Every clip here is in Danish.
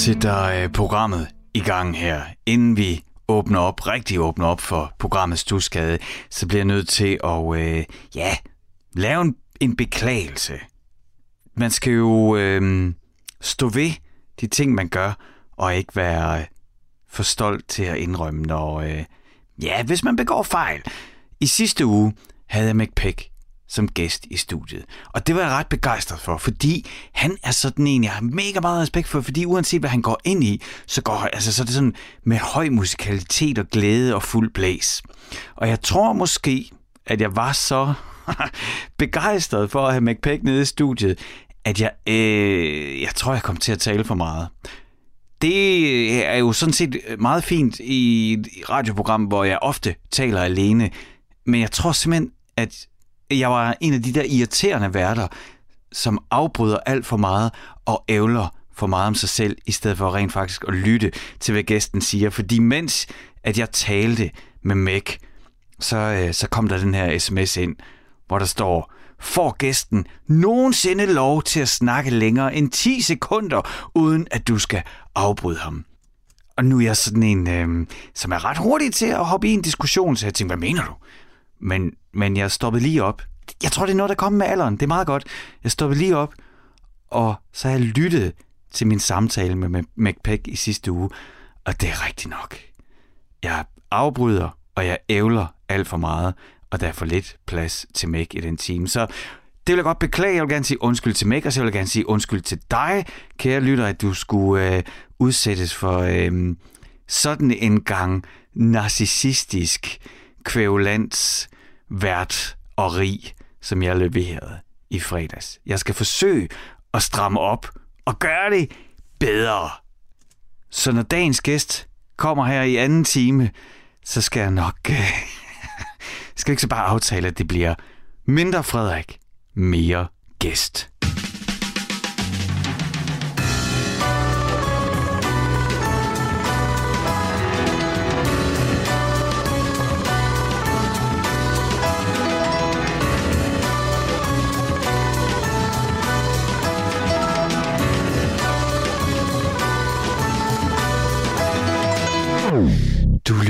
sætter øh, programmet i gang her. Inden vi åbner op, rigtig åbner op for programmets duskade, så bliver jeg nødt til at øh, ja, lave en, en beklagelse. Man skal jo øh, stå ved de ting, man gør, og ikke være øh, for stolt til at indrømme, når, øh, ja, hvis man begår fejl. I sidste uge havde jeg McPick som gæst i studiet. Og det var jeg ret begejstret for, fordi han er sådan en, jeg har mega meget respekt for, fordi uanset hvad han går ind i, så, går, altså, så er det sådan med høj musikalitet og glæde og fuld blæs. Og jeg tror måske, at jeg var så begejstret for at have McPack nede i studiet, at jeg, øh, jeg tror, jeg kom til at tale for meget. Det er jo sådan set meget fint i et radioprogram, hvor jeg ofte taler alene, men jeg tror simpelthen, at jeg var en af de der irriterende værter, som afbryder alt for meget og ævler for meget om sig selv, i stedet for rent faktisk at lytte til, hvad gæsten siger. Fordi mens at jeg talte med Meg, så, øh, så kom der den her sms ind, hvor der står, får gæsten nogensinde lov til at snakke længere end 10 sekunder, uden at du skal afbryde ham. Og nu er jeg sådan en, øh, som er ret hurtig til at hoppe i en diskussion, så jeg tænkte, hvad mener du? Men, men jeg stoppede lige op. Jeg tror, det er noget, der kommer med alderen. Det er meget godt. Jeg stoppede lige op, og så har jeg lyttet til min samtale med McPack i sidste uge, og det er rigtigt nok. Jeg afbryder, og jeg ævler alt for meget, og der er for lidt plads til Meg i den time. Så det vil jeg godt beklage. Jeg vil gerne sige undskyld til Meg, og så vil jeg gerne sige undskyld til dig, kære lytter, at du skulle øh, udsættes for øh, sådan en gang narcissistisk kvævlands vært og rig, som jeg leverede i fredags. Jeg skal forsøge at stramme op og gøre det bedre. Så når dagens gæst kommer her i anden time, så skal jeg nok... Øh, skal ikke så bare aftale, at det bliver mindre Frederik, mere gæst.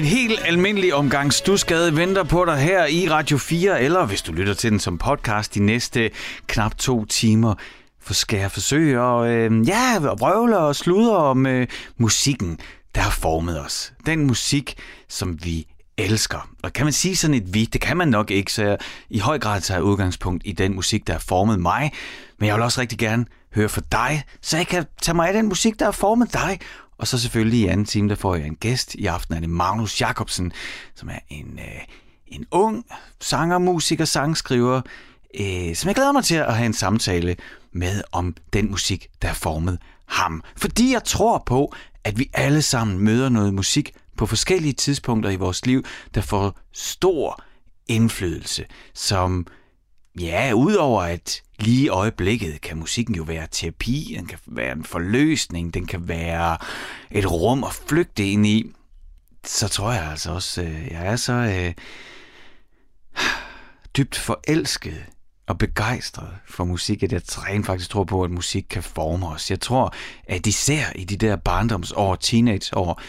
En helt almindelig omgang stusgade venter på dig her i Radio 4, eller hvis du lytter til den som podcast de næste knap to timer. For skal jeg forsøge at øh, ja, vrøvle og sludre om øh, musikken, der har formet os. Den musik, som vi elsker. Og kan man sige sådan et vi? Det kan man nok ikke, så jeg i høj grad tager udgangspunkt i den musik, der har formet mig. Men jeg vil også rigtig gerne høre fra dig, så jeg kan tage mig af den musik, der har formet dig, og så selvfølgelig i anden time, der får jeg en gæst. I aften er det Magnus Jacobsen, som er en, øh, en ung sanger, musiker, sangskriver, øh, som jeg glæder mig til at have en samtale med om den musik, der har formet ham. Fordi jeg tror på, at vi alle sammen møder noget musik på forskellige tidspunkter i vores liv, der får stor indflydelse, som Ja, udover at lige i øjeblikket kan musikken jo være terapi, den kan være en forløsning, den kan være et rum at flygte ind i, så tror jeg altså også, øh, jeg er så øh, dybt forelsket og begejstret for musik, at jeg rent faktisk tror på, at musik kan forme os. Jeg tror, at især i de der barndomsår, teenageår,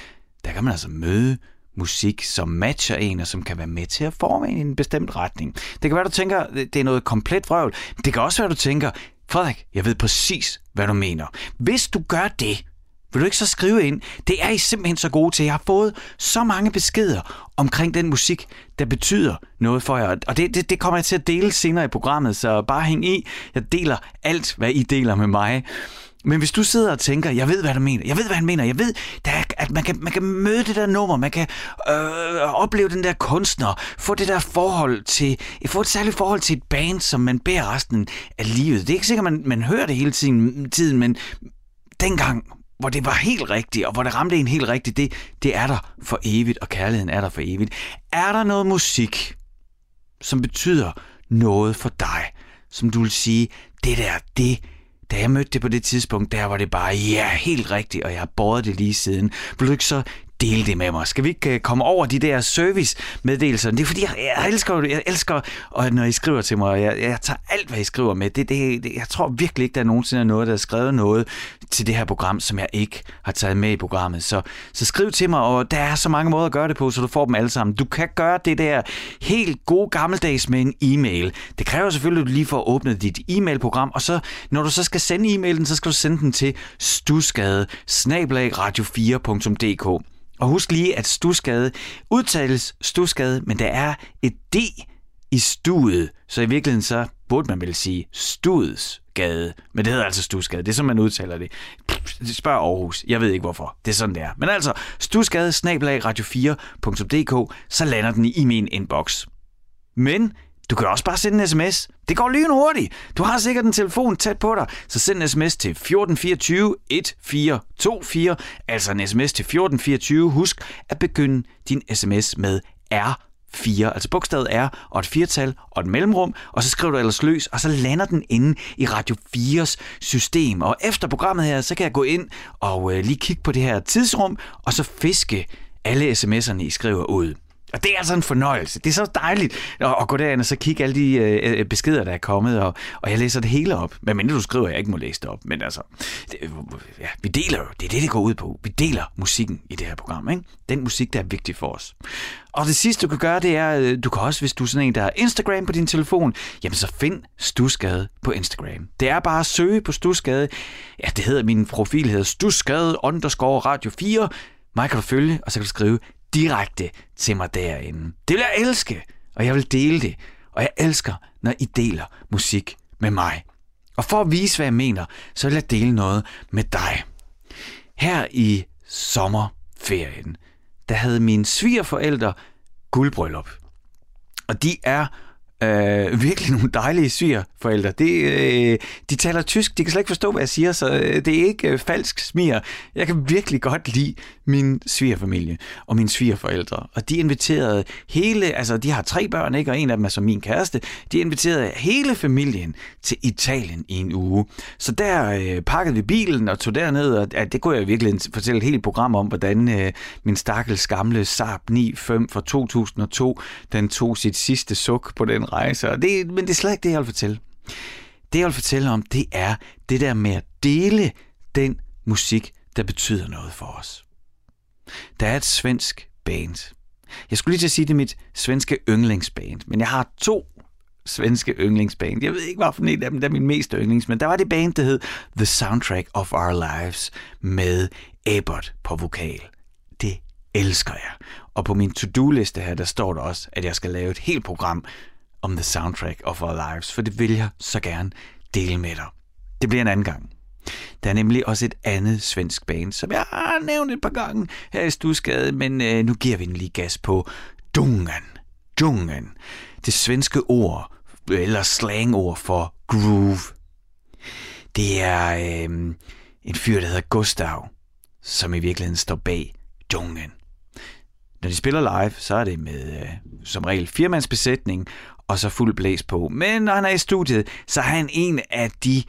der kan man altså møde musik, som matcher en, og som kan være med til at forme en i en bestemt retning. Det kan være, du tænker, det er noget komplet vrøvl. Det kan også være, du tænker, Frederik, jeg ved præcis, hvad du mener. Hvis du gør det, vil du ikke så skrive ind? Det er I simpelthen så gode til. Jeg har fået så mange beskeder omkring den musik, der betyder noget for jer. Og det, det, det kommer jeg til at dele senere i programmet, så bare hæng i. Jeg deler alt, hvad I deler med mig. Men hvis du sidder og tænker, jeg ved, hvad han mener, jeg ved, hvad han mener, jeg ved, der er, at man kan, man kan møde det der nummer, man kan øh, opleve den der kunstner, få det der forhold til, få et særligt forhold til et band, som man bærer resten af livet. Det er ikke sikkert, man, man hører det hele tiden, tiden, men dengang, hvor det var helt rigtigt, og hvor det ramte en helt rigtigt, det, det er der for evigt, og kærligheden er der for evigt. Er der noget musik, som betyder noget for dig, som du vil sige, det der, det da jeg mødte det på det tidspunkt, der var det bare, ja, helt rigtigt, og jeg har båret det lige siden. Vil du ikke så dele det med mig. Skal vi ikke øh, komme over de der service-meddelelser? Det er fordi, jeg, jeg elsker jeg elsker, og når I skriver til mig, jeg, jeg tager alt, hvad I skriver med. Det, det, det, jeg tror virkelig ikke, der er nogensinde er noget, der er skrevet noget til det her program, som jeg ikke har taget med i programmet. Så, så skriv til mig, og der er så mange måder at gøre det på, så du får dem alle sammen. Du kan gøre det der helt gode gammeldags med en e-mail. Det kræver selvfølgelig, at du lige får åbnet dit e-mailprogram, og så, når du så skal sende e-mailen, så skal du sende den til stusgade radio4.dk. Og husk lige, at stusgade udtales stusgade, men der er et D i stuet, så i virkeligheden så burde man vel sige Studsgade, men det hedder altså Stusgade, det er som man udtaler det. Spørg Aarhus, jeg ved ikke hvorfor, det er sådan det er. Men altså, Stusgade, radio4.dk, så lander den i min inbox. Men du kan også bare sende en sms. Det går lynhurtigt. hurtigt. Du har sikkert en telefon tæt på dig, så send en sms til 1424 1424, altså en sms til 1424. Husk at begynde din sms med R 4, altså bogstavet R og et firtal og et mellemrum, og så skriver du ellers løs, og så lander den inde i Radio 4's system. Og efter programmet her, så kan jeg gå ind og øh, lige kigge på det her tidsrum, og så fiske alle sms'erne, I skriver ud. Og det er altså en fornøjelse. Det er så dejligt at, at gå derind og så kigge alle de øh, øh beskeder, der er kommet, og, og jeg læser det hele op. Men mindre du skriver, at jeg ikke må læse det op. Men altså, det, ja, vi deler jo. Det er det, det går ud på. Vi deler musikken i det her program. Ikke? Den musik, der er vigtig for os. Og det sidste, du kan gøre, det er, øh, du kan også, hvis du er sådan en, der har Instagram på din telefon, jamen så find Stusgade på Instagram. Det er bare at søge på Stusgade. Ja, det hedder, min profil hedder Stusgade underscore radio 4. Mig kan du følge, og så kan du skrive direkte til mig derinde. Det vil jeg elske, og jeg vil dele det. Og jeg elsker, når I deler musik med mig. Og for at vise, hvad jeg mener, så vil jeg dele noget med dig. Her i sommerferien, der havde mine svigerforældre guldbryllup. Og de er øh, virkelig nogle dejlige svigerforældre. Det, øh, de taler tysk, de kan slet ikke forstå, hvad jeg siger, så øh, det er ikke øh, falsk smier. Jeg kan virkelig godt lide min svigerfamilie og mine svigerforældre. Og de inviterede hele, altså de har tre børn, ikke? og en af dem er som min kæreste. De inviterede hele familien til Italien i en uge. Så der øh, pakkede vi bilen og tog derned, og ja, det kunne jeg virkelig fortælle et helt program om, hvordan øh, min stakkels gamle Saab 95 fra 2002, den tog sit sidste suk på den rejse. Og det, men det er slet ikke det, jeg vil fortælle. Det, jeg vil fortælle om, det er det der med at dele den musik, der betyder noget for os. Der er et svensk band. Jeg skulle lige til at sige, det er mit svenske yndlingsband, men jeg har to svenske yndlingsband. Jeg ved ikke, hvorfor en af dem der er min mest yndlings, men der var det band, der hed The Soundtrack of Our Lives med Abbott på vokal. Det elsker jeg. Og på min to-do-liste her, der står der også, at jeg skal lave et helt program om The Soundtrack of Our Lives, for det vil jeg så gerne dele med dig. Det bliver en anden gang. Der er nemlig også et andet svensk band, som jeg har nævnt et par gange her i Stusgade, men øh, nu giver vi den lige gas på Dungen. Dungen. Det svenske ord, eller slangord for groove. Det er øh, en fyr, der hedder Gustav, som i virkeligheden står bag Dungen. Når de spiller live, så er det med øh, som regel firmandsbesætning, og så fuld blæs på. Men når han er i studiet, så er han en af de øh,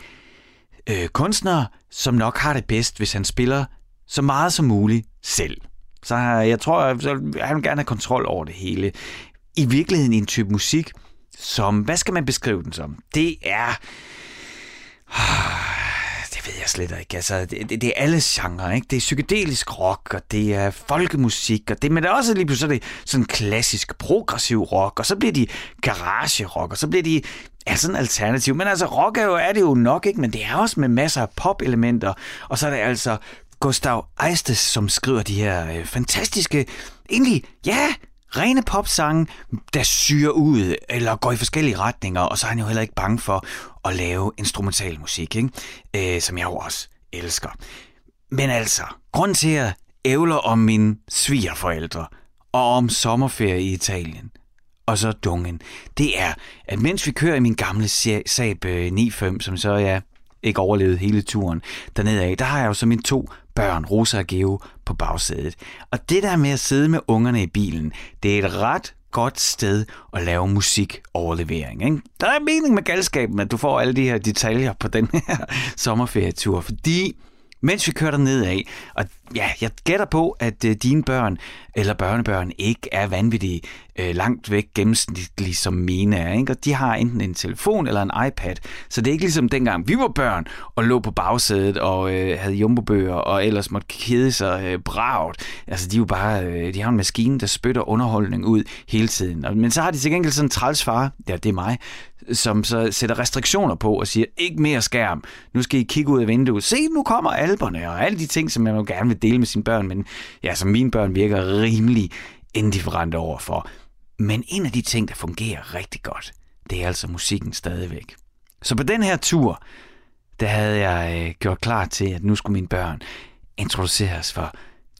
Øh, kunstnere, som nok har det bedst, hvis han spiller så meget som muligt selv. Så jeg tror, at han vil gerne have kontrol over det hele. I virkeligheden en type musik, som, hvad skal man beskrive den som? Det er det ved jeg slet ikke. Altså, det, det, det er alle genrer, ikke? Det er psykedelisk rock, og det er folkemusik, og det, men det er også lige pludselig sådan klassisk progressiv rock, og så bliver de garage rock, og så bliver de er sådan alternativ. Men altså, rock er, jo, er det jo nok, ikke? Men det er også med masser af pop-elementer, og så er det altså Gustav Eistes, som skriver de her øh, fantastiske, egentlig, ja, rene popsange, der syrer ud eller går i forskellige retninger, og så er han jo heller ikke bange for at lave instrumental musik, ikke? Øh, som jeg jo også elsker. Men altså, grund til at ævler om mine svigerforældre og om sommerferie i Italien, og så dungen, det er, at mens vi kører i min gamle Saab øh, 95, som så er ikke overlevede hele turen dernede af, der har jeg jo så mine to børn, Rosa og Geo, på bagsædet. Og det der med at sidde med ungerne i bilen, det er et ret godt sted at lave musikoverlevering. Ikke? Der er mening med galskaben, at du får alle de her detaljer på den her sommerferietur, fordi mens vi kører ned af, og ja, jeg gætter på, at øh, dine børn eller børnebørn ikke er vanvittige øh, langt væk gennemsnitlig, som mine er. Ikke? Og de har enten en telefon eller en iPad. Så det er ikke ligesom dengang vi var børn og lå på bagsædet og øh, havde jumbobøger og ellers måtte kede sig øh, bragt. Altså de er jo bare, øh, de har en maskine, der spytter underholdning ud hele tiden. Men så har de til gengæld sådan en trælsfar, ja det er mig, som så sætter restriktioner på og siger, ikke mere skærm, nu skal I kigge ud af vinduet, se nu kommer alberne og alle de ting, som man jo gerne vil dele med sine børn, men ja, som mine børn virker rimelig indifferente overfor. Men en af de ting, der fungerer rigtig godt, det er altså musikken stadigvæk. Så på den her tur, der havde jeg øh, gjort klar til, at nu skulle mine børn introduceres for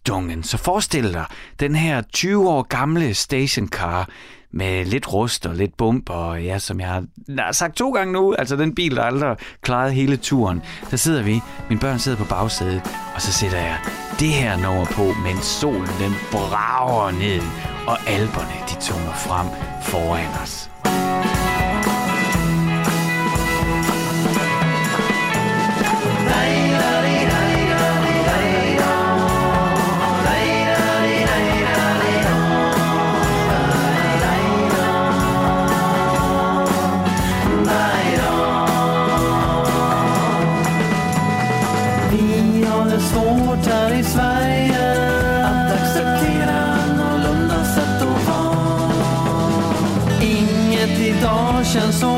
dungen. Så forestil dig den her 20 år gamle stationcar med lidt rust og lidt bump, og ja, som jeg har sagt to gange nu, altså den bil, der aldrig klarede hele turen, der sidder vi, mine børn sidder på bagsædet, og så sætter jeg det her nummer på, mens solen den brager ned, og alberne de tunger frem foran os. so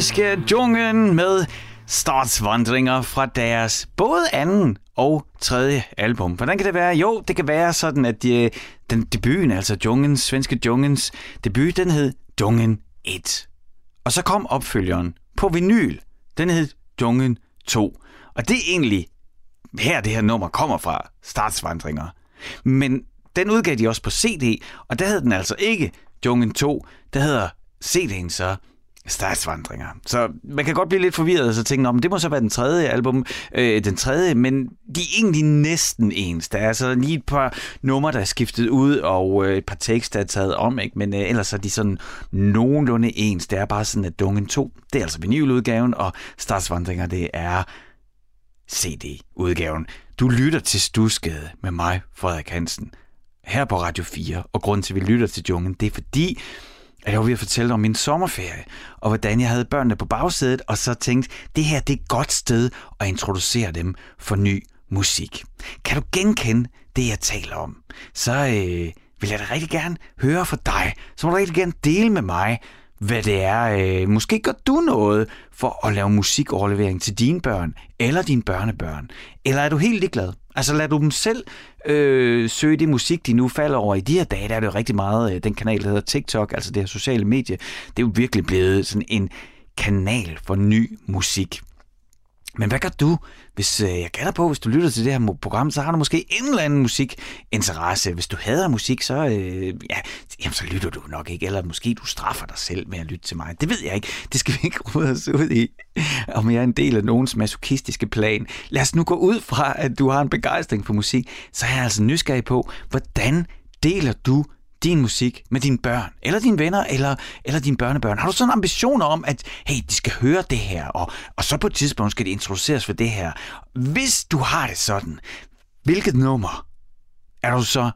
svenske Djungen med startsvandringer fra deres både anden og tredje album. Hvordan kan det være? Jo, det kan være sådan, at de, den debuten, altså Djungens, svenske Djungens debut, den hed Djungen 1. Og så kom opfølgeren på vinyl. Den hed Djungen 2. Og det er egentlig her, det her nummer kommer fra, startsvandringer. Men den udgav de også på CD, og der hed den altså ikke Djungen 2. Der hedder CD'en så Statsvandringer. Så man kan godt blive lidt forvirret og så tænke, om det må så være den tredje album, øh, den tredje, men de er egentlig næsten ens. Der er altså lige et par numre, der er skiftet ud, og øh, et par tekster, der er taget om, ikke? men øh, ellers er de sådan nogenlunde ens. Det er bare sådan, at Dungen 2, det er altså vinyludgaven, og Statsvandringer, det er CD-udgaven. Du lytter til Stusgade med mig, Frederik Hansen, her på Radio 4, og grunden til, at vi lytter til Dungen, det er fordi, at jeg var ved at fortælle om min sommerferie, og hvordan jeg havde børnene på bagsædet, og så tænkte, det her det er et godt sted at introducere dem for ny musik. Kan du genkende det, jeg taler om? Så øh, vil jeg da rigtig gerne høre fra dig. Så må du rigtig gerne dele med mig, hvad det er. Øh, måske gør du noget for at lave musikoverlevering til dine børn eller dine børnebørn. Eller er du helt ligeglad? Altså lad du dem selv øh, søge det musik, de nu falder over. I de her dage, der er det jo rigtig meget, øh, den kanal, der hedder TikTok, altså det her sociale medie, det er jo virkelig blevet sådan en kanal for ny musik. Men hvad gør du, hvis øh, jeg gætter på, hvis du lytter til det her program, så har du måske en eller anden musikinteresse. Hvis du hader musik, så, øh, ja, jamen, så lytter du nok ikke. Eller måske du straffer dig selv med at lytte til mig. Det ved jeg ikke. Det skal vi ikke rode os ud i. Om jeg er en del af nogens masochistiske plan. Lad os nu gå ud fra, at du har en begejstring for musik. Så er jeg altså nysgerrig på, hvordan deler du din musik med dine børn, eller dine venner, eller, eller dine børnebørn? Har du sådan ambitioner om, at hey, de skal høre det her, og, og så på et tidspunkt skal de introduceres for det her? Hvis du har det sådan, hvilket nummer er du så,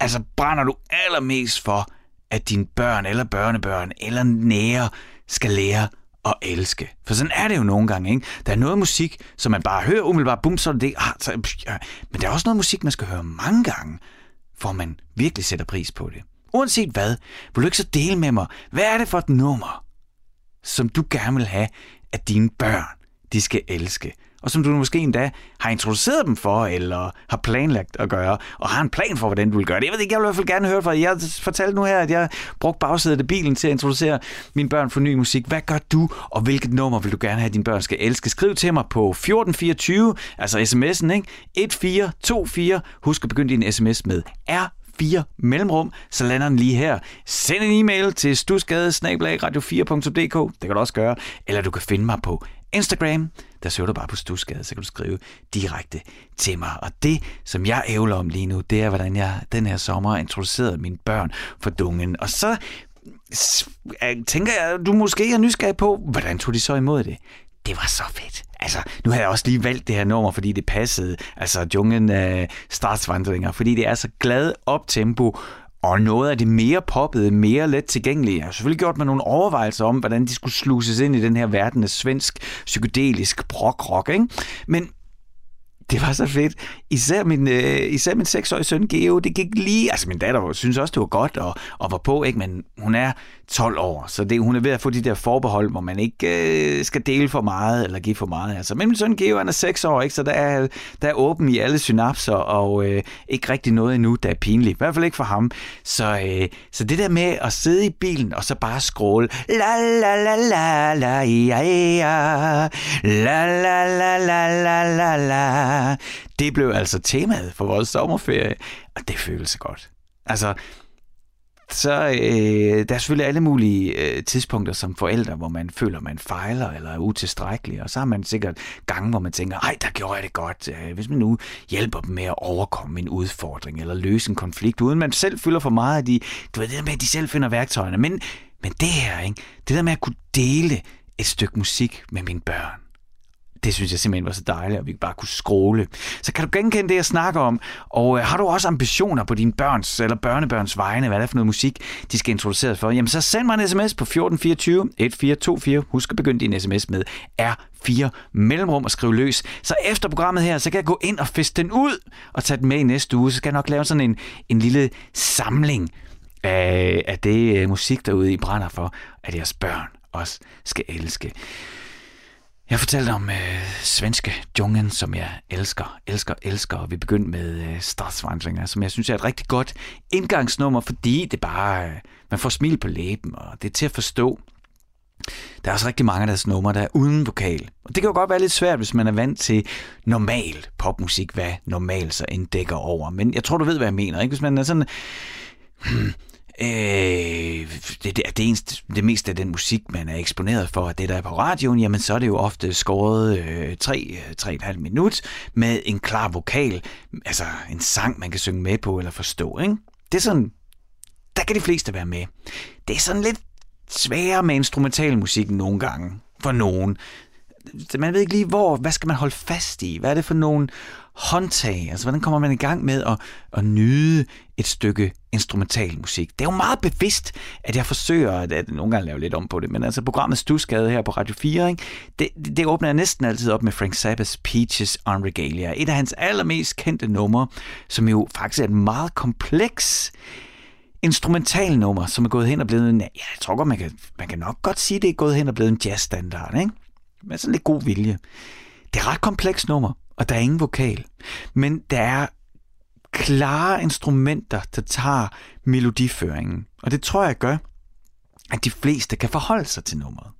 altså brænder du allermest for, at dine børn eller børnebørn eller nære skal lære at elske. For sådan er det jo nogle gange, ikke? Der er noget musik, som man bare hører umiddelbart, bum, så er det det. Ah, så, men der er også noget musik, man skal høre mange gange for man virkelig sætter pris på det. Uanset hvad, vil du ikke så dele med mig, hvad er det for et nummer, som du gerne vil have, at dine børn, de skal elske? Og som du måske endda har introduceret dem for, eller har planlagt at gøre, og har en plan for, hvordan du vil gøre det. Jeg ved ikke, jeg vil i hvert fald gerne høre fra Jeg fortalte nu her, at jeg brugte bagsædet af bilen til at introducere mine børn for ny musik. Hvad gør du, og hvilket nummer vil du gerne have, at dine børn skal elske? Skriv til mig på 1424, altså sms'en, ikke? 1424. Husk at begynde din sms med R 4 mellemrum, så lander den lige her. Send en e-mail til stusgade radio4.dk, det kan du også gøre, eller du kan finde mig på Instagram, der søger du bare på Stusgade, så kan du skrive direkte til mig. Og det, som jeg ævler om lige nu, det er, hvordan jeg den her sommer introducerede mine børn for dungen. Og så øh, tænker jeg, du måske er nysgerrig på, hvordan tog de så imod det? Det var så fedt. Altså, nu har jeg også lige valgt det her nummer, fordi det passede. Altså, junglen af øh, startsvandringer, fordi det er så glad op tempo, og noget af det mere poppede, mere let tilgængelige. Jeg har selvfølgelig gjort mig nogle overvejelser om, hvordan de skulle sluses ind i den her verden af svensk, psykedelisk prog-rock, ikke? Men det var så fedt. Især min, øh, især min seksårige søn Geo, det gik lige... Altså min datter synes også, det var godt og, og var på, ikke? men hun er 12 år, så det, hun er ved at få de der forbehold, hvor man ikke øh, skal dele for meget eller give for meget. Altså. Men min søn Geo, han er 6 år, ikke? så der er, der er åben i alle synapser, og øh, ikke rigtig noget endnu, der er pinligt. I hvert fald ikke for ham. Så, øh, så det der med at sidde i bilen og så bare scrolle, la la la la la ja, ja, la la la la la la la, det blev altså temaet for vores sommerferie, og det føles godt. Altså, så øh, der er selvfølgelig alle mulige øh, tidspunkter som forældre, hvor man føler, man fejler eller er utilstrækkelig, og så har man sikkert gange, hvor man tænker, ej, der gjorde jeg det godt. Øh, hvis man nu hjælper dem med at overkomme en udfordring eller løse en konflikt, uden man selv fylder for meget af de, du ved det der med, at de selv finder værktøjerne. Men, men det her, ikke? det der med at kunne dele et stykke musik med mine børn, det synes jeg simpelthen var så dejligt, at vi bare kunne scrolle. Så kan du genkende det, jeg snakker om? Og øh, har du også ambitioner på dine børns eller børnebørns vegne, hvad det for noget musik, de skal introduceres for? Jamen så send mig en sms på 1424 1424. Husk at begynde din sms med R4 mellemrum og skrive løs. Så efter programmet her, så kan jeg gå ind og fiske den ud og tage den med i næste uge. Så skal jeg nok lave sådan en, en lille samling af, af det uh, musik derude, I brænder for, at jeres børn også skal elske. Jeg fortalte om øh, svenske jungen, som jeg elsker, elsker, elsker. Og vi begyndte med øh, Stadsvandringer, som jeg synes er et rigtig godt indgangsnummer, fordi det bare, øh, man får smil på læben, og det er til at forstå. Der er også rigtig mange af deres numre, der er uden vokal. Og det kan jo godt være lidt svært, hvis man er vant til normal popmusik, hvad normal så inddækker over. Men jeg tror, du ved, hvad jeg mener. Ikke? Hvis man er sådan... Hmm, Øh, det, det, det, eneste, det meste af den musik, man er eksponeret for, det der er på radioen, jamen så er det jo ofte skåret øh, 3-3,5 øh, minut med en klar vokal, altså en sang, man kan synge med på eller forstå. Ikke? Det er sådan, der kan de fleste være med. Det er sådan lidt sværere med instrumental musik nogle gange, for nogen. Man ved ikke lige, hvor, hvad skal man holde fast i? Hvad er det for nogle håndtag? Altså, hvordan kommer man i gang med at, at nyde et stykke instrumental musik? Det er jo meget bevidst, at jeg forsøger at, at nogle gange lave lidt om på det, men altså programmet Stusgade her på Radio 4, ikke? Det, det, det åbner jeg næsten altid op med Frank Zappas Peaches on Regalia. Et af hans allermest kendte numre, som jo faktisk er et meget kompleks instrumentalnummer, som er gået hen og blevet en, ja, jeg tror godt, man kan, man kan nok godt sige, det er gået hen og blevet en jazzstandard, ikke? Med sådan lidt god vilje. Det er ret komplekst nummer, og der er ingen vokal. Men der er klare instrumenter, der tager melodiføringen. Og det tror jeg gør, at de fleste kan forholde sig til nummeret.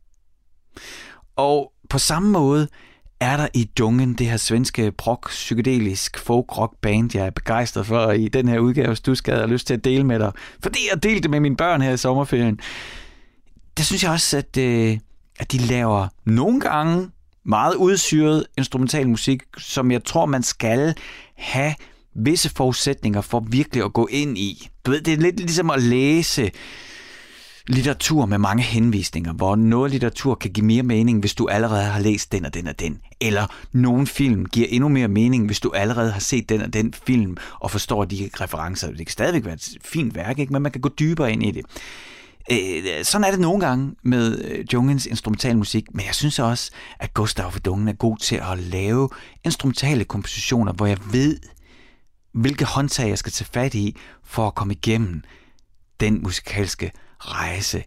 Og på samme måde er der i Dungen, det her svenske prog, psykedelisk folk rock band, jeg er begejstret for i den her udgave, du skal have lyst til at dele med dig, fordi jeg delte det med mine børn her i sommerferien. Der synes jeg også, at, øh, at de laver nogle gange meget udsyret instrumental musik, som jeg tror, man skal have visse forudsætninger for virkelig at gå ind i. Du ved, det er lidt ligesom at læse litteratur med mange henvisninger, hvor noget litteratur kan give mere mening, hvis du allerede har læst den og den og den. Eller nogen film giver endnu mere mening, hvis du allerede har set den og den film og forstår de referencer. Det kan stadigvæk være et fint værk, ikke? men man kan gå dybere ind i det. Øh, sådan er det nogle gange med øh, Jungens instrumentalmusik, men jeg synes også, at Gustav Dungen er god til at lave instrumentale kompositioner, hvor jeg ved, hvilke håndtag jeg skal tage fat i for at komme igennem den musikalske rejse,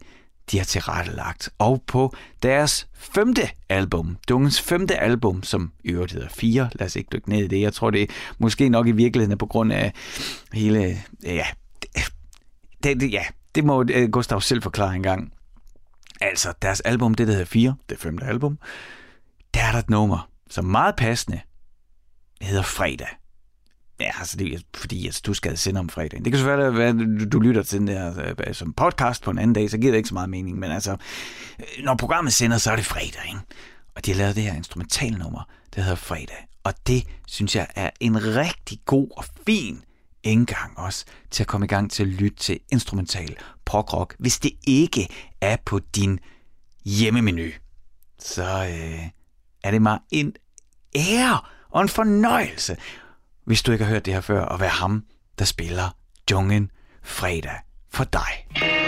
de har tilrettelagt. Og på deres femte album, Dungens femte album, som i øvrigt hedder 4, lad os ikke dykke ned i det, jeg tror det er måske nok i virkeligheden på grund af hele, ja, det, det, ja, det må øh, Gustav selv forklare en gang. Altså, deres album, det der hedder 4, det femte album, der er der et nummer, som meget passende hedder Fredag. Ja, altså det er fordi, at du skal sende om fredagen. Det kan selvfølgelig være, at du, lytter til den der øh, som podcast på en anden dag, så giver det ikke så meget mening. Men altså, øh, når programmet sender, så er det fredag, ikke? Og de har lavet det her instrumentalnummer, der hedder Fredag. Og det, synes jeg, er en rigtig god og fin indgang også til at komme i gang til at lytte til instrumental prog-rock, hvis det ikke er på din hjemmemenu. Så øh, er det mig en ære og en fornøjelse, hvis du ikke har hørt det her før, at være ham, der spiller Jungen fredag for dig.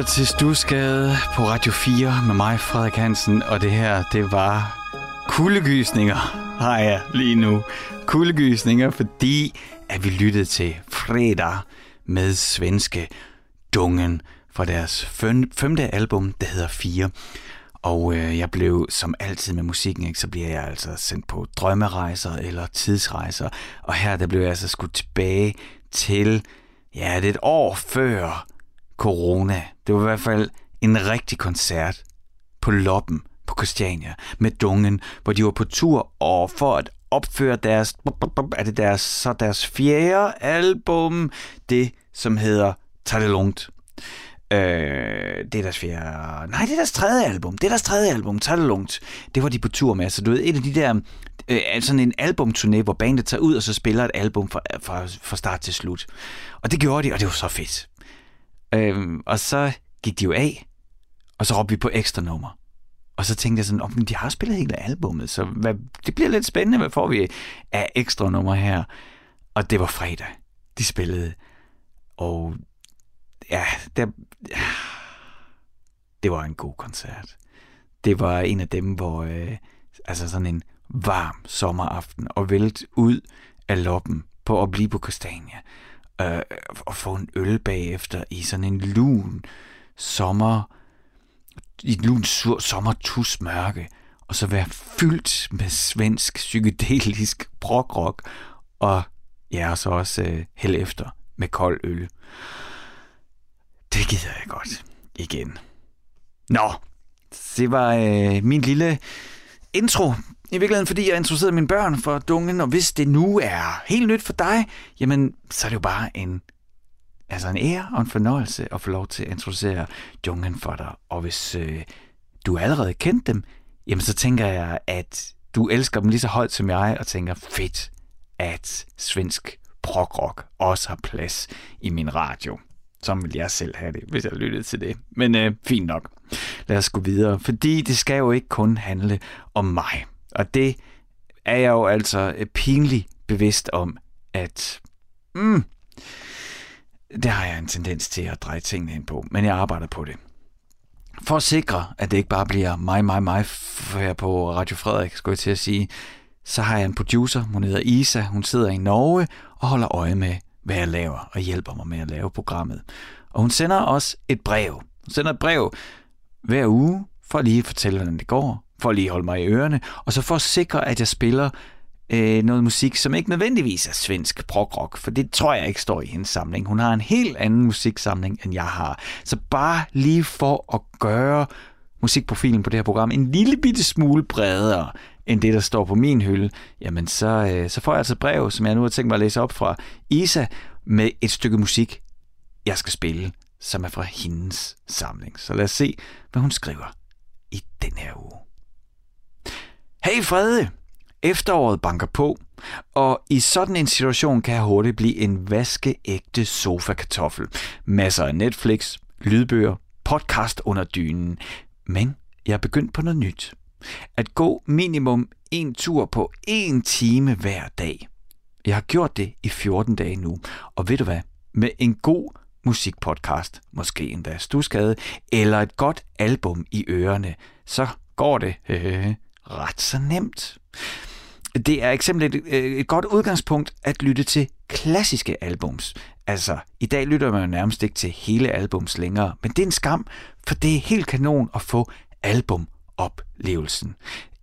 Lytter til Stusgade på Radio 4 med mig, Frederik Hansen, og det her, det var kuldegysninger, har jeg lige nu. Kuldegysninger, fordi at vi lyttede til fredag med svenske Dungen fra deres femte album, der hedder 4. Og øh, jeg blev, som altid med musikken, ikke, så bliver jeg altså sendt på drømmerejser eller tidsrejser. Og her der blev jeg altså skudt tilbage til, ja, det er et år før corona. Det var i hvert fald en rigtig koncert på Loppen på Christiania med Dungen, hvor de var på tur og for at opføre deres, er det deres, så deres fjerde album, det som hedder Tag det lungt. Øh, det er deres fjerde... Nej, det er deres tredje album. Det er deres tredje album, Tag det lungt. Det var de på tur med. Så du ved, et af de der... Øh, altså sådan en albumturné, hvor bandet tager ud og så spiller et album fra, fra, fra start til slut. Og det gjorde de, og det var så fedt. Øhm, og så gik de jo af, og så råbte vi på ekstra nummer. Og så tænkte jeg sådan, oh, de har spillet hele albummet, så hvad, det bliver lidt spændende, hvad får vi af ekstra nummer her? Og det var fredag, de spillede. Og ja, der, det var en god koncert. Det var en af dem, hvor øh, altså sådan en varm sommeraften og vælt ud af loppen på at blive på Kastania øh, og få en øl bagefter i sådan en lun sommer i et lun sur sommertus mørke og så være fyldt med svensk psykedelisk prog-rock og ja, og så også øh, held efter med kold øl. Det gider jeg godt igen. Nå, det var øh, min lille intro. I virkeligheden, fordi jeg interesserede mine børn for dungen, og hvis det nu er helt nyt for dig, jamen, så er det jo bare en, altså en ære og en fornøjelse at få lov til at introducere dungen for dig. Og hvis øh, du allerede kendte dem, jamen så tænker jeg, at du elsker dem lige så højt som jeg, og tænker, fedt, at svensk progrock også har plads i min radio. Som vil jeg selv have det, hvis jeg lyttede til det. Men øh, fint nok. Lad os gå videre, fordi det skal jo ikke kun handle om mig. Og det er jeg jo altså øh, pinligt bevidst om, at mm, det har jeg en tendens til at dreje tingene ind på, men jeg arbejder på det. For at sikre, at det ikke bare bliver mig, mig, mig her på Radio Frederik, skulle jeg til at sige, så har jeg en producer, hun hedder Isa, hun sidder i Norge og holder øje med, hvad jeg laver, og hjælper mig med at lave programmet. Og hun sender også et brev. Hun sender et brev hver uge, for lige fortælle, hvordan det går, for lige holde mig i ørerne, og så for at sikre, at jeg spiller øh, noget musik, som ikke nødvendigvis er svensk prog-rock, for det tror jeg ikke står i hendes samling. Hun har en helt anden musiksamling, end jeg har. Så bare lige for at gøre musikprofilen på det her program en lille bitte smule bredere, end det, der står på min hylde, jamen så, øh, så får jeg altså brev, som jeg nu har tænkt mig at læse op fra Isa, med et stykke musik, jeg skal spille, som er fra hendes samling. Så lad os se, hvad hun skriver i den her uge. Hey Frede! Efteråret banker på, og i sådan en situation kan jeg hurtigt blive en vaskeægte sofa-kartoffel. Masser af Netflix, lydbøger, podcast under dynen. Men jeg er begyndt på noget nyt. At gå minimum en tur på en time hver dag. Jeg har gjort det i 14 dage nu, og ved du hvad? Med en god musikpodcast, måske endda stuskade, eller et godt album i ørerne, så går det ret så nemt. Det er eksempelvis et, øh, et godt udgangspunkt at lytte til klassiske albums. Altså, i dag lytter man jo nærmest ikke til hele albums længere, men det er en skam, for det er helt kanon at få albumoplevelsen.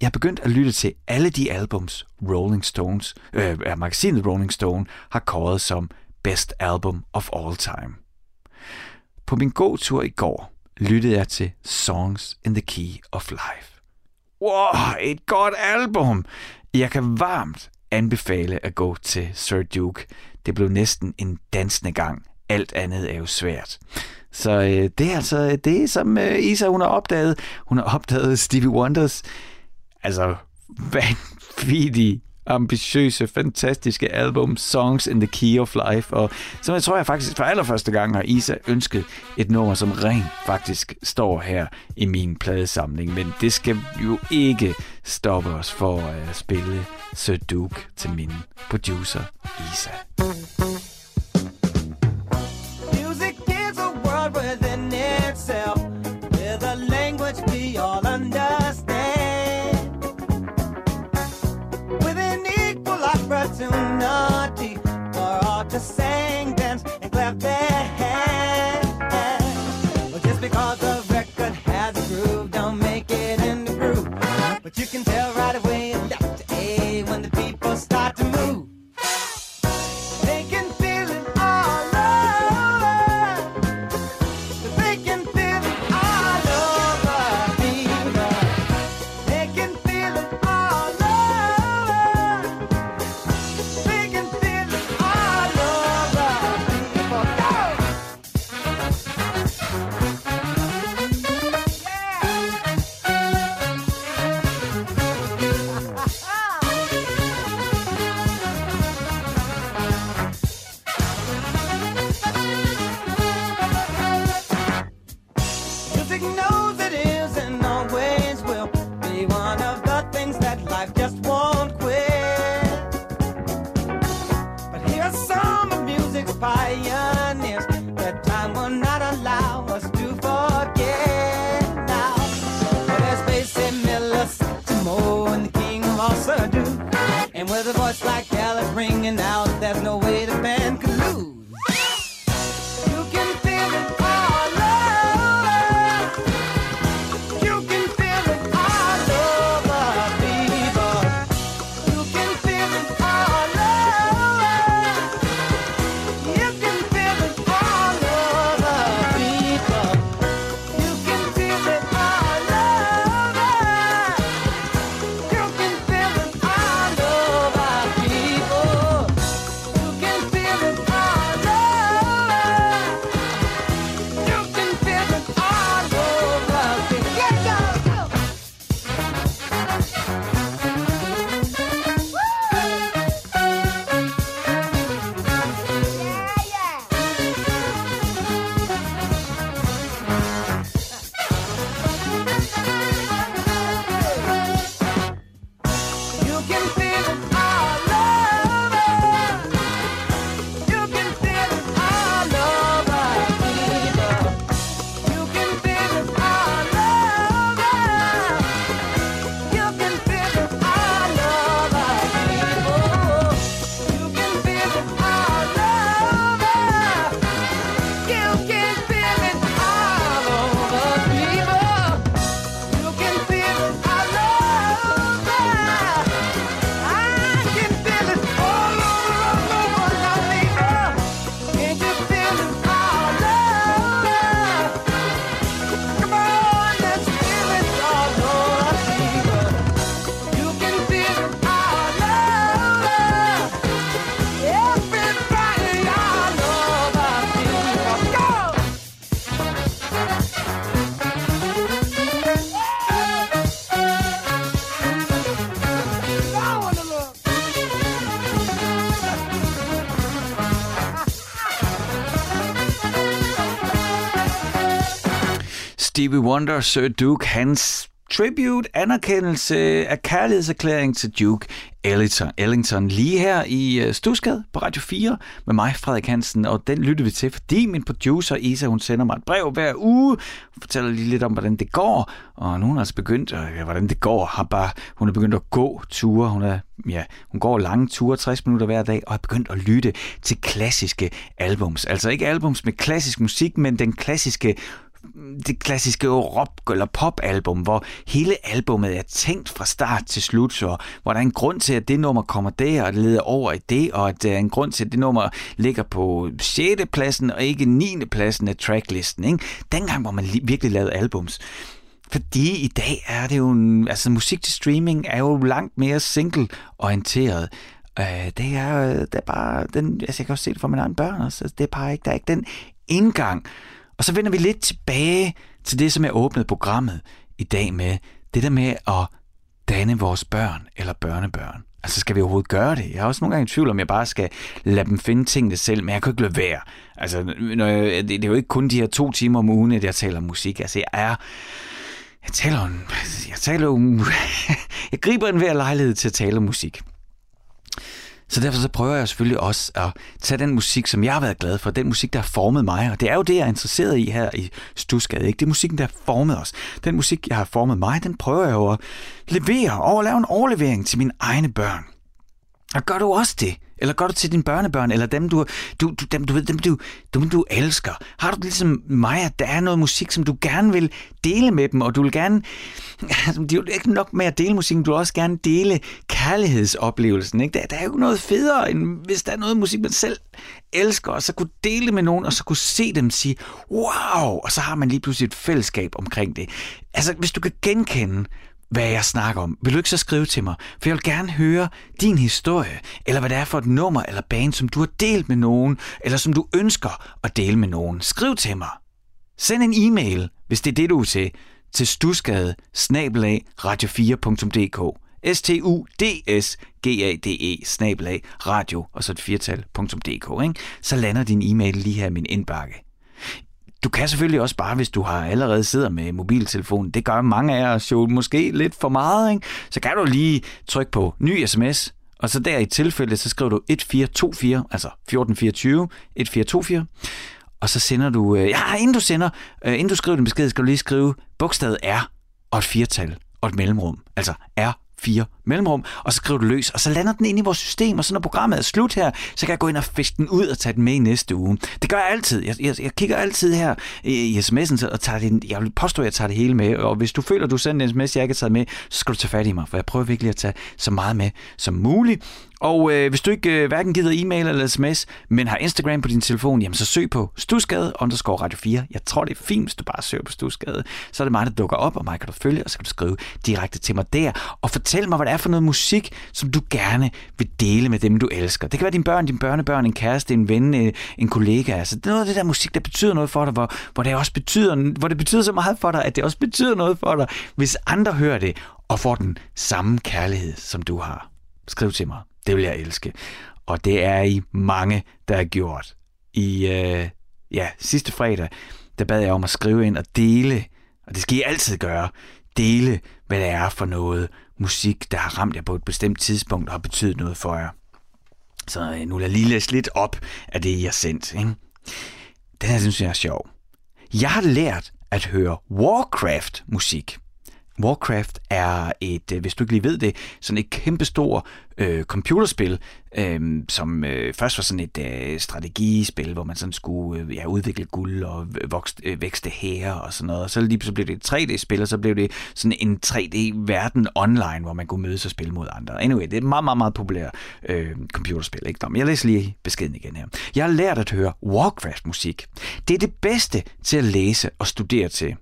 Jeg er begyndt at lytte til alle de albums, Rolling Stones, øh, magasinet Rolling Stone har kåret som Best Album of All Time. På min gåtur i går lyttede jeg til Songs in the Key of Life. Wow, et godt album! Jeg kan varmt anbefale at gå til Sir Duke. Det blev næsten en dansende gang. Alt andet er jo svært. Så øh, det er altså øh, det, som øh, Isa hun har opdaget. Hun har opdaget Stevie Wonders altså vanvittig ambitiøse, fantastiske album Songs in the Key of Life. Og som jeg tror, jeg faktisk for allerførste gang har Isa ønsket et nummer, som rent faktisk står her i min pladesamling. Men det skal jo ikke stoppe os for at spille Sir Duke til min producer Isa. Stevie Wonder, Sir Duke, hans tribute, anerkendelse af kærlighedserklæring til Duke Ellington, Ellington lige her i øh, Stusgade på Radio 4 med mig, Frederik Hansen, og den lytter vi til, fordi min producer Isa, hun sender mig et brev hver uge, fortæller lige lidt om, hvordan det går, og nu har hun altså begyndt, at, ja, hvordan det går, har bare, hun er begyndt at gå ture, hun er, ja, hun går lange ture, 60 minutter hver dag, og har begyndt at lytte til klassiske albums, altså ikke albums med klassisk musik, men den klassiske det klassiske rock- eller popalbum, hvor hele albummet er tænkt fra start til slut, så hvor der er en grund til, at det nummer kommer der, og det leder over i det, og at der er en grund til, at det nummer ligger på 6. pladsen og ikke 9. pladsen af tracklisten. Ikke? Dengang, hvor man virkelig lavede albums. Fordi i dag er det jo, en, altså musik til streaming er jo langt mere single-orienteret. Øh, det, er, øh, det er bare, den, altså jeg kan også se det for mine egne børn, altså, det er bare ikke, der er ikke den indgang. Og så vender vi lidt tilbage til det, som jeg åbnede programmet i dag med. Det der med at danne vores børn eller børnebørn. Altså skal vi overhovedet gøre det? Jeg er også nogle gange i tvivl om, jeg bare skal lade dem finde tingene selv, men jeg kan ikke lade være. Altså, når jeg, det, det er jo ikke kun de her to timer om ugen, at jeg taler musik. Altså, jeg er... Jeg taler om... Jeg taler om... jeg griber en hver lejlighed til at tale om musik. Så derfor så prøver jeg selvfølgelig også at tage den musik, som jeg har været glad for, den musik, der har formet mig, og det er jo det, jeg er interesseret i her i Stusgade, ikke? Det er musikken, der har formet os. Den musik, jeg har formet mig, den prøver jeg jo at levere og lave en overlevering til mine egne børn. Og gør du også det? Eller gør du til dine børnebørn, eller dem du, du, du, dem, du, ved, dem, du, dem, du elsker? Har du det ligesom mig, at der er noget musik, som du gerne vil dele med dem, og du vil gerne... Altså, det er jo ikke nok med at dele musikken, du vil også gerne dele kærlighedsoplevelsen. Ikke? Der, der er jo noget federe, end hvis der er noget musik, man selv elsker, og så kunne dele med nogen, og så kunne se dem sige, wow, og så har man lige pludselig et fællesskab omkring det. Altså, hvis du kan genkende, hvad jeg snakker om, vil du ikke så skrive til mig? For jeg vil gerne høre din historie, eller hvad det er for et nummer eller band, som du har delt med nogen, eller som du ønsker at dele med nogen. Skriv til mig. Send en e-mail, hvis det er det, du er til, til stusgade radio4.dk s t u d s g a d e snabelag radio og så et firtal.dk, ikke? Så lander din e-mail lige her i min indbakke. Du kan selvfølgelig også bare, hvis du har allerede sidder med mobiltelefonen, det gør mange af os jo måske lidt for meget, ikke? så kan du lige trykke på ny sms, og så der i tilfælde, så skriver du 1424, altså 1424, 1424, og så sender du, øh, ja, inden du sender, øh, inden du skriver din besked, skal du lige skrive bogstavet R og et firtal og et mellemrum, altså R4 mellemrum, og så skriver du løs, og så lander den ind i vores system, og så når programmet er slut her, så kan jeg gå ind og fiske den ud og tage den med i næste uge. Det gør jeg altid. Jeg, jeg, jeg kigger altid her i, sms'en, og tager det, jeg vil påstå, at jeg tager det hele med, og hvis du føler, at du sender en sms, jeg ikke har taget med, så skal du tage fat i mig, for jeg prøver virkelig at tage så meget med som muligt. Og øh, hvis du ikke øh, hverken gider e-mail eller sms, men har Instagram på din telefon, jamen så søg på Stusgade underscore Radio 4. Jeg tror, det er fint, hvis du bare søger på Stusgade. Så er det mig, der dukker op, og mig kan du følge, og så kan du skrive direkte til mig der. Og fortæl mig, hvad det er for noget musik, som du gerne vil dele med dem, du elsker. Det kan være dine børn, dine børnebørn, en kæreste, en ven, en, en kollega. Altså, det er noget af det der musik, der betyder noget for dig, hvor, hvor, det også betyder, hvor det betyder så meget for dig, at det også betyder noget for dig, hvis andre hører det og får den samme kærlighed, som du har. Skriv til mig. Det vil jeg elske. Og det er I mange, der har gjort. I øh, ja, sidste fredag, der bad jeg om at skrive ind og dele, og det skal I altid gøre, dele, hvad det er for noget musik, der har ramt jer på et bestemt tidspunkt og har betydet noget for jer. Så øh, nu lad lige læse lidt op af det, I har sendt. Ikke? Den her synes jeg er sjov. Jeg har lært at høre Warcraft-musik. Warcraft er et, øh, hvis du ikke lige ved det, sådan et kæmpestor øh, computerspil, øh, som øh, først var sådan et øh, strategispil, hvor man sådan skulle øh, ja, udvikle guld og vokst, øh, vækste hære og sådan noget. Og så lige så blev det et 3D-spil, og så blev det sådan en 3D-verden online, hvor man kunne mødes og spille mod andre. Anyway, det er et meget, meget, meget populært øh, computerspil. Ikke? Nå, men jeg læser lige beskeden igen her. Jeg har lært at høre Warcraft-musik. Det er det bedste til at læse og studere til.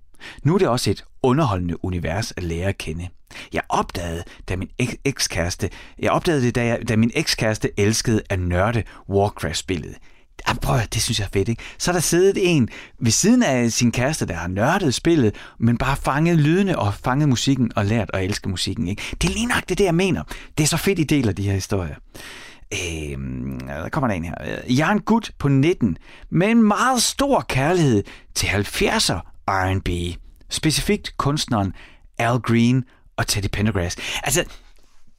Nu er det også et underholdende univers at lære at kende. Jeg opdagede, da min ekskæreste, jeg opdagede det, da, jeg, da min ekskæreste elskede at nørde Warcraft-spillet. Ah, prøv det synes jeg er fedt, ikke? Så er der siddet en ved siden af sin kæreste, der har nørdet spillet, men bare fanget lydene og fanget musikken og lært at elske musikken, ikke? Det er lige nok det, jeg mener. Det er så fedt, I deler de her historier. Øh, der kommer der en her. Jeg er en gut på 19, med en meget stor kærlighed til 70'er R&B. Specifikt kunstneren Al Green og Teddy Pendergrass. Altså,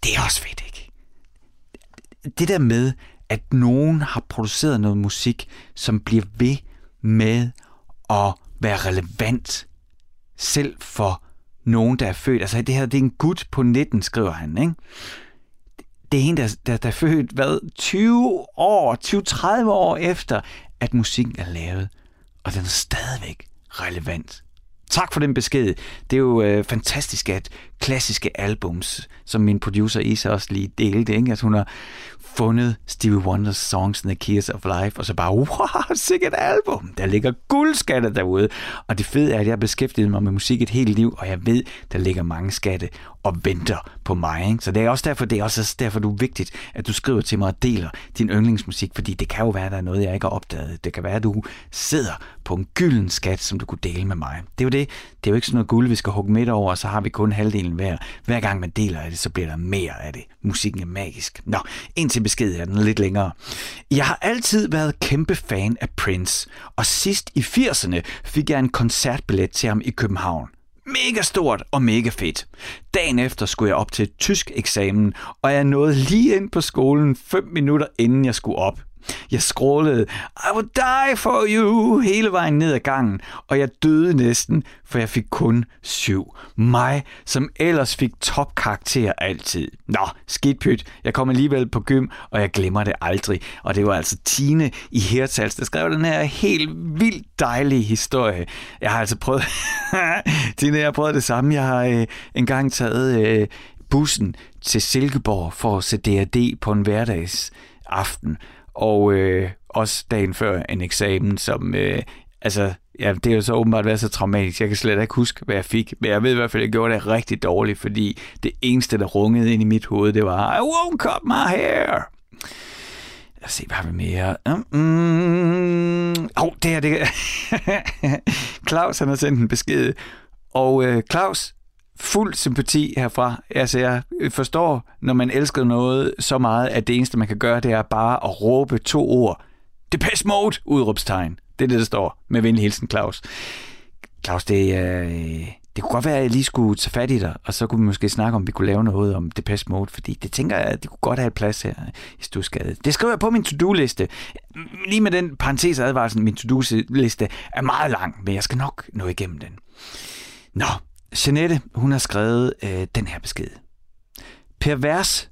det er også fedt, ikke? Det der med, at nogen har produceret noget musik, som bliver ved med at være relevant selv for nogen, der er født. Altså, det her det er en gut på 19, skriver han, ikke? Det er en, der, der, der er født, hvad, 20 år, 20-30 år efter, at musikken er lavet. Og den er stadigvæk relevant. Tak for den besked. Det er jo øh, fantastisk, at klassiske albums, som min producer Isa også lige delte, ikke? at hun har fundet Stevie Wonders Songs in the Keys of Life, og så bare, wow, sikkert album. Der ligger guldskatte derude. Og det fede er, at jeg har beskæftiget mig med musik et helt liv, og jeg ved, der ligger mange skatte og venter på mig. Ikke? Så det er også derfor, det er også derfor, du er vigtigt, at du skriver til mig og deler din yndlingsmusik, fordi det kan jo være, at der er noget, jeg ikke har opdaget. Det kan være, at du sidder på en gylden skat, som du kunne dele med mig. Det er jo det. Det er jo ikke sådan noget guld, vi skal hugge midt over, og så har vi kun halvdelen hver. Hver gang man deler af det, så bliver der mere af det. Musikken er magisk. Nå, indtil til besked er den lidt længere. Jeg har altid været kæmpe fan af Prince, og sidst i 80'erne fik jeg en koncertbillet til ham i København. Mega stort og mega fedt. Dagen efter skulle jeg op til tysk eksamen, og jeg nåede lige ind på skolen 5 minutter inden jeg skulle op. Jeg skrålede, I would die for you, hele vejen ned ad gangen, og jeg døde næsten, for jeg fik kun syv. Mig, som ellers fik topkarakter altid. Nå, skidt pyt. Jeg kom alligevel på gym, og jeg glemmer det aldrig. Og det var altså Tine i Hertals, der skrev den her helt vildt dejlige historie. Jeg har altså prøvet... Tine, jeg har prøvet det samme. Jeg har øh, engang taget øh, bussen til Silkeborg for at se DRD på en hverdags aften. Og øh, også dagen før en eksamen, som... Øh, altså, ja, det har jo så åbenbart været så traumatisk. Jeg kan slet ikke huske, hvad jeg fik. Men jeg ved i hvert fald, at jeg gjorde det rigtig dårligt, fordi det eneste, der rungede ind i mit hoved, det var, I won't cut my hair. Lad os se, hvad har vi mere? Mm, oh, det her, det Claus, han har sendt en besked. Og øh, Claus, fuld sympati herfra. Altså, jeg forstår, når man elsker noget så meget, at det eneste, man kan gøre, det er bare at råbe to ord. Depeche Mode! Udråbstegn. Det er det, der står. Med venlig hilsen, Claus. Claus, det, øh, det kunne godt være, at jeg lige skulle tage fat i dig, og så kunne vi måske snakke om, vi kunne lave noget om Depeche Mode, fordi det tænker jeg, at det kunne godt have et plads her i Stusgade. Det skriver jeg på min to-do-liste. Lige med den parentes advarsel, min to-do-liste er meget lang, men jeg skal nok nå igennem den. Nå, Jeanette, hun har skrevet øh, den her besked. Pervers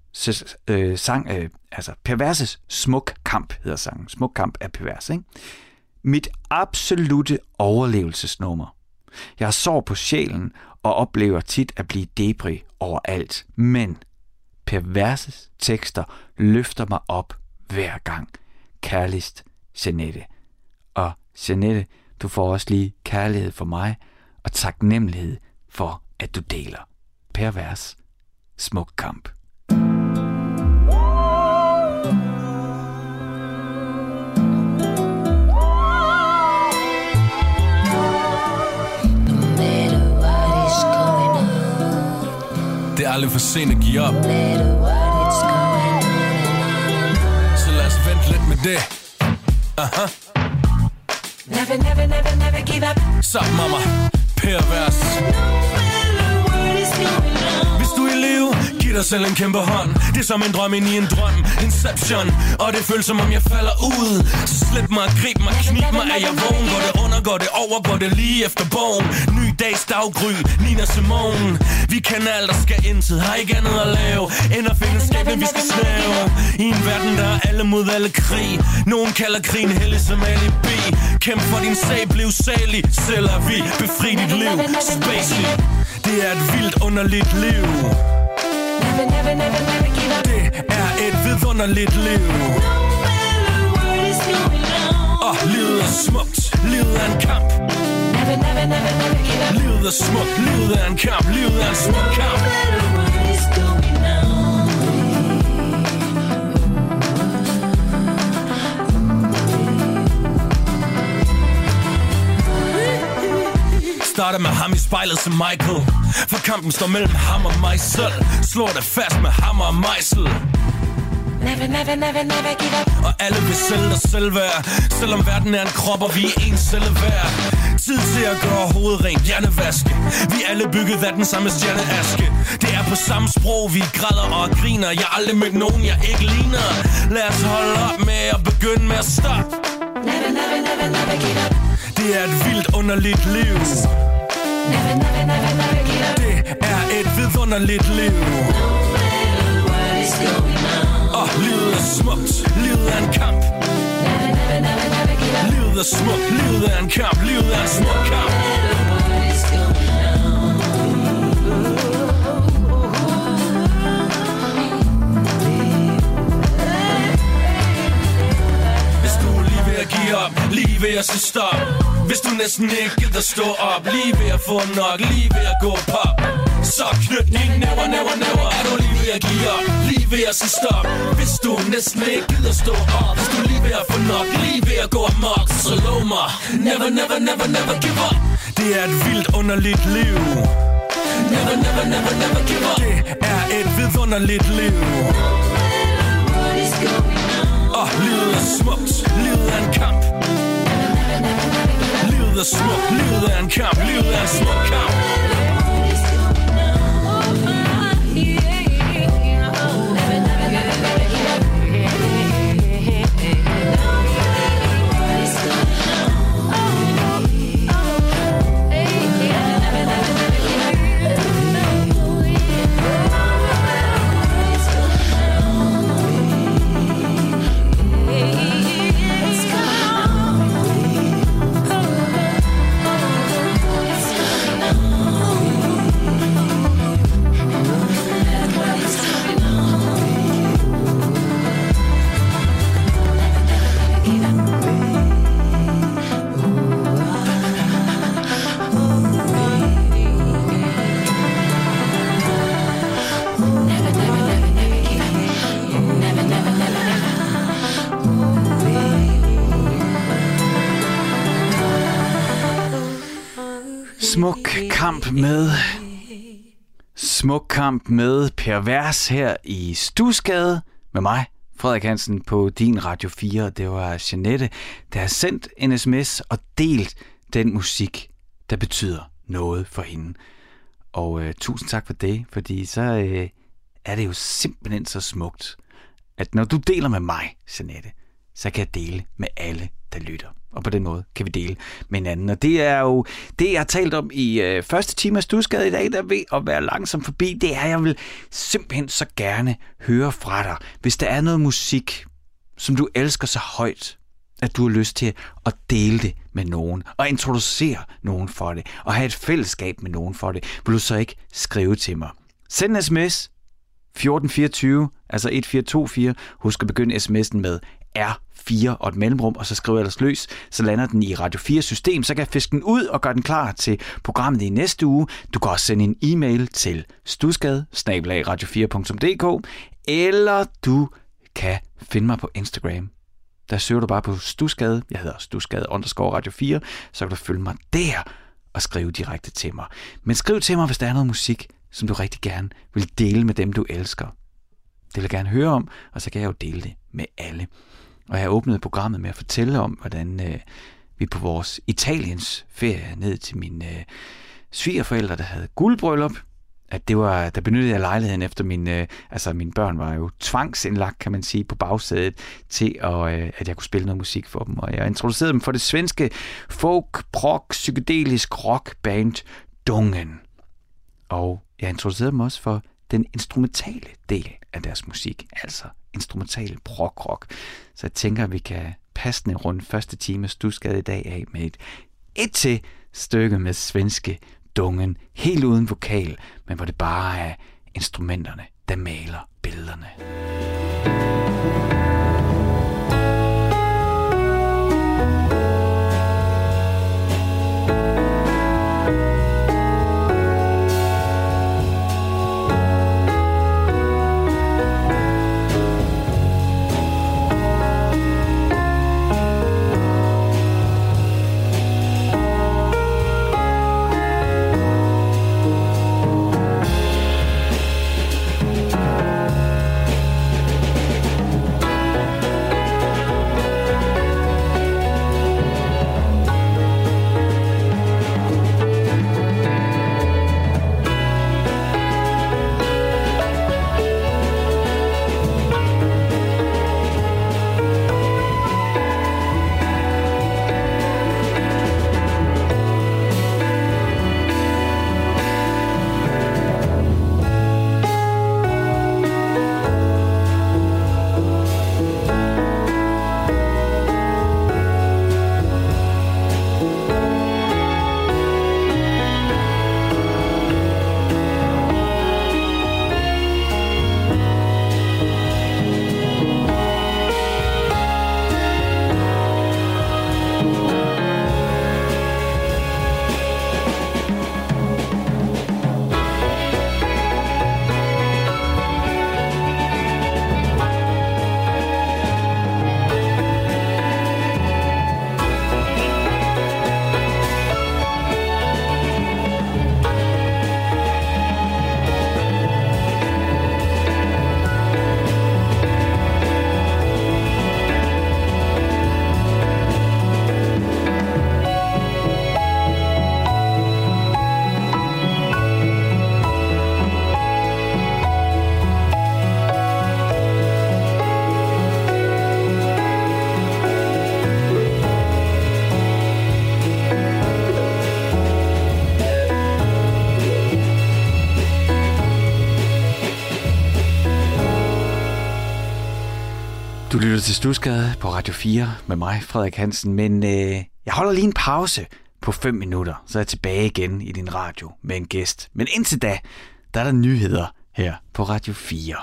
øh, sang, øh, altså Perverses Smuk Kamp hedder sangen. Smuk Kamp er pervers, ikke? Mit absolute overlevelsesnummer. Jeg har sår på sjælen og oplever tit at blive debri overalt. Men perverses tekster løfter mig op hver gang. Kærligst, Jeanette. Og Jeanette, du får også lige kærlighed for mig og taknemmelighed for, at du deler. Pervers. Smuk kamp. Det er aldrig for sent at give op Så lad os vente lidt med det Aha Never, never, never, never give up. Så mamma, pervers No giv dig selv en kæmpe hånd. Det er som en drøm ind i en drøm. Inception. Og det føles som om jeg falder ud. Så slip mig, grib mig, knip mig. Er jeg vågen? Går det under, går det over, går det lige efter bogen? Ny dags daggry, Nina Simone. Vi kender alt, og skal intet Har ikke andet at lave End at finde skabene, vi skal snæve I en verden, der er alle mod alle krig. Nogen kalder krigen hellig som alibi. Kæmp for din sag, bliv salig. Selv er vi, befri dit liv. Spacey Det er et vildt underligt liv. Never, never, never, never give up. Det er et vidunderligt liv. Og livet er smukt, livet er en kamp Never, never, never, never give up. Livet er smukt, livet er en kamp Livet er en smuk kamp No matter what is going on. Starter med ham i spejlet som Michael. For kampen står mellem ham og mig selv. Slår det fast med hammer og mejsel Never, never, never, never give up. Og alle vil sælge dig selv værd Selvom verden er en krop, og vi er en celle værd. Tid til at gøre hovedet rent, hjernevaske. Vi er alle bygget af den samme stjerneaske. Det er på samme sprog, vi græder og griner. Jeg har aldrig mødt nogen, jeg ikke ligner. Lad os holde op med at begynde med at stoppe Never, never, never, never give up. Det er et vildt underligt liv det er et vidunderligt liv. Og livet er smukt, livet er en kamp. Livet er smukt, livet er en kamp. Livet er en smuk kamp. Hvis du er lige ved at give op Lige ved at sige stop. Hvis du næsten ikke gider stå op Lige ved at få nok Lige ved at gå pop Så knyt dine næver, næver, næver. Er du lige ved at give op Lige ved at sige stop. Hvis du næsten ikke gider stå op Hvis du lige ved at få nok Lige ved at gå amok Så lov mig. Never, never, never, never give up. Det er et vildt underligt liv. Never, never, never, never give up. Det er et vidunderligt liv. On? Og livet er smukt. Livet er en kamp Livet er smukt, livet er en kamp Livet er smuk kamp med Smuk kamp med Pervers her i Stusgade med mig, Frederik Hansen, på din Radio 4. Det var Janette, der har sendt en sms og delt den musik, der betyder noget for hende. Og øh, tusind tak for det, fordi så øh, er det jo simpelthen så smukt, at når du deler med mig, Janette, så kan jeg dele med alle, der lytter. Og på den måde kan vi dele med hinanden. Og det er jo det, jeg har talt om i øh, første time af Stusgade i dag, der ved at være langsom forbi. Det er, jeg vil simpelthen så gerne høre fra dig. Hvis der er noget musik, som du elsker så højt, at du har lyst til at dele det med nogen, og introducere nogen for det, og have et fællesskab med nogen for det, vil du så ikke skrive til mig. Send en sms 1424, altså 1424. Husk at begynde sms'en med R 4 og et mellemrum, og så skriver jeg ellers løs, så lander den i Radio 4 system, så kan jeg fiske den ud og gøre den klar til programmet i næste uge. Du kan også sende en e-mail til stusgade radio4.dk, eller du kan finde mig på Instagram. Der søger du bare på Stusgade, jeg hedder Stusgade underscore Radio 4, så kan du følge mig der og skrive direkte til mig. Men skriv til mig, hvis der er noget musik, som du rigtig gerne vil dele med dem, du elsker. Det vil jeg gerne høre om, og så kan jeg jo dele det med alle. Og jeg åbnede programmet med at fortælle om, hvordan øh, vi på vores Italiens ferie ned til mine øh, svigerforældre, der havde guldbryllup, at det var, der benyttede jeg lejligheden efter min, øh, altså mine børn var jo tvangsindlagt, kan man sige, på bagsædet til, at, øh, at jeg kunne spille noget musik for dem. Og jeg introducerede dem for det svenske folk, prog, psykedelisk rock band Dungen. Og jeg introducerede dem også for den instrumentale del af deres musik, altså instrumental prog rock. Så jeg tænker, at vi kan passende rundt første time Stusgade i dag af med et et til stykke med svenske dungen, helt uden vokal, men hvor det bare er instrumenterne, der maler billederne. Musik lytter til Stusgade på Radio 4 med mig, Frederik Hansen, men øh, jeg holder lige en pause på 5 minutter, så er jeg tilbage igen i din radio med en gæst. Men indtil da, der er der nyheder her på Radio 4.